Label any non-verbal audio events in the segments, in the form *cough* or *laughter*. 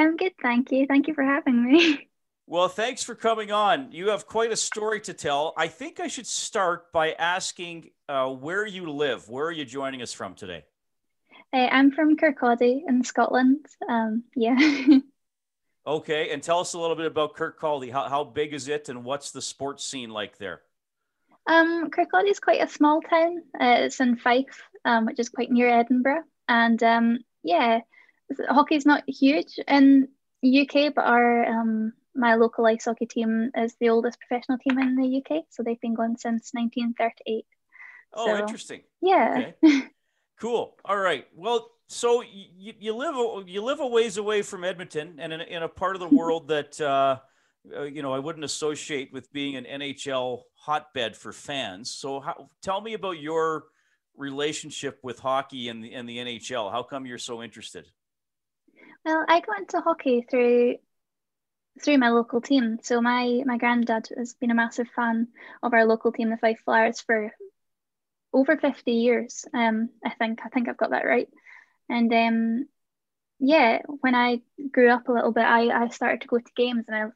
I'm good, thank you. Thank you for having me. *laughs* Well, thanks for coming on. You have quite a story to tell. I think I should start by asking uh, where you live. Where are you joining us from today? Uh, I'm from Kirkcaldy in Scotland. Um, yeah. *laughs* okay, and tell us a little bit about Kirkcaldy. How, how big is it, and what's the sports scene like there? Um, Kirkcaldy is quite a small town. Uh, it's in Fife, um, which is quite near Edinburgh, and um, yeah, hockey's not huge in UK, but our um, my local ice hockey team is the oldest professional team in the UK. So they've been going since 1938. Oh, so, interesting. Yeah. Okay. *laughs* cool. All right. Well, so you, you live you live a ways away from Edmonton, and in, in a part of the *laughs* world that uh, uh, you know I wouldn't associate with being an NHL hotbed for fans. So, how, tell me about your relationship with hockey and the and the NHL. How come you're so interested? Well, I got into hockey through through my local team. So my my granddad has been a massive fan of our local team, the Fife Flyers, for over 50 years. Um, I think I think I've got that right. And um, yeah, when I grew up a little bit, I, I started to go to games and I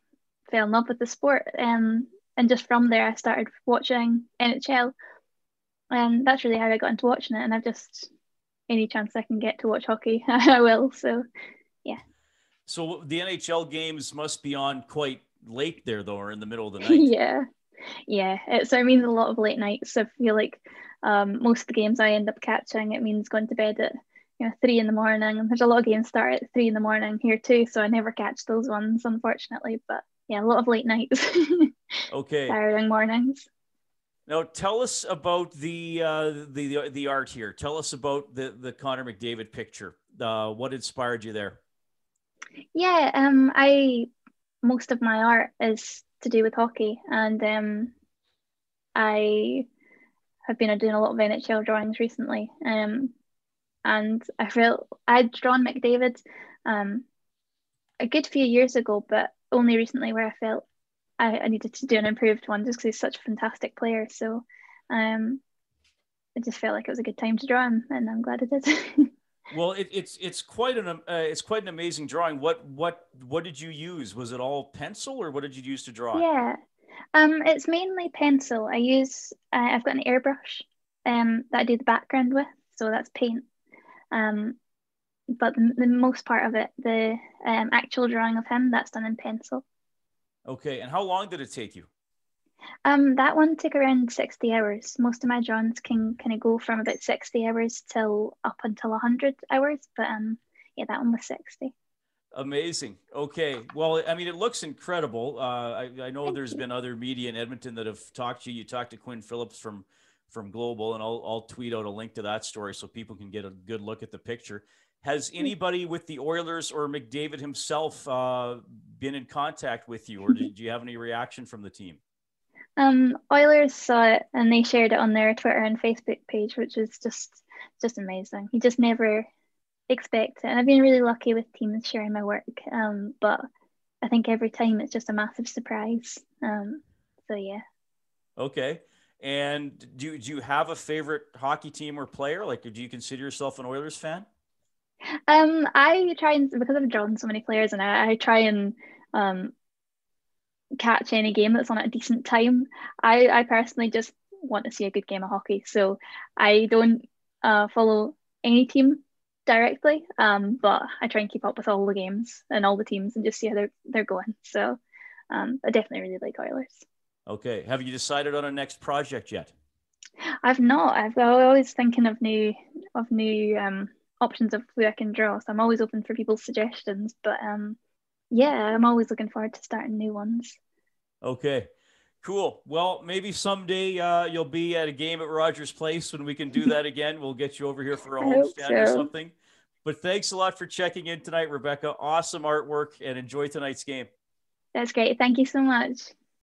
fell in love with the sport. Um, and just from there, I started watching NHL. And that's really how I got into watching it. And I've just, any chance I can get to watch hockey, *laughs* I will. So. So the NHL games must be on quite late there, though, or in the middle of the *laughs* night. yeah, yeah. It, so it means a lot of late nights. I feel like um, most of the games I end up catching, it means going to bed at you know three in the morning. And there's a lot of games start at three in the morning here too, so I never catch those ones, unfortunately. But yeah, a lot of late nights. *laughs* okay. Tiring mornings. Now, tell us about the, uh, the the the art here. Tell us about the the Connor McDavid picture. Uh, what inspired you there? Yeah, um, I most of my art is to do with hockey, and um, I have been doing a lot of NHL drawings recently. Um, and I felt I'd drawn McDavid um, a good few years ago, but only recently where I felt I, I needed to do an improved one just because he's such a fantastic player. So um, I just felt like it was a good time to draw him, and I'm glad I did. *laughs* Well, it, it's it's quite an uh, it's quite an amazing drawing. What what what did you use? Was it all pencil, or what did you use to draw? Yeah, um, it's mainly pencil. I use uh, I've got an airbrush um that I do the background with, so that's paint. Um, but the, the most part of it, the um, actual drawing of him, that's done in pencil. Okay, and how long did it take you? Um, that one took around 60 hours. Most of my drawings can kind of go from about 60 hours till up until 100 hours, but um, yeah, that one was 60. Amazing. Okay. Well, I mean, it looks incredible. Uh, I, I know Thank there's you. been other media in Edmonton that have talked to you. You talked to Quinn Phillips from from Global, and I'll, I'll tweet out a link to that story so people can get a good look at the picture. Has anybody with the Oilers or McDavid himself uh, been in contact with you, or *laughs* did you have any reaction from the team? Um, Oilers saw it and they shared it on their Twitter and Facebook page, which was just just amazing. You just never expect it. And I've been really lucky with teams sharing my work. Um, but I think every time it's just a massive surprise. Um, so yeah. Okay. And do, do you have a favorite hockey team or player? Like, do you consider yourself an Oilers fan? Um, I try and because I've drawn so many players, and I, I try and um catch any game that's on at a decent time. I, I personally just want to see a good game of hockey. So I don't uh, follow any team directly, um, but I try and keep up with all the games and all the teams and just see how they're, they're going. So um, I definitely really like Oilers. Okay. Have you decided on a next project yet? I've not. I've always thinking of new of new um, options of who I can draw. So I'm always open for people's suggestions. But um, yeah, I'm always looking forward to starting new ones. Okay. Cool. Well, maybe someday uh, you'll be at a game at Rogers Place when we can do that *laughs* again. We'll get you over here for a homestand so. or something. But thanks a lot for checking in tonight, Rebecca. Awesome artwork and enjoy tonight's game. That's great. Thank you so much.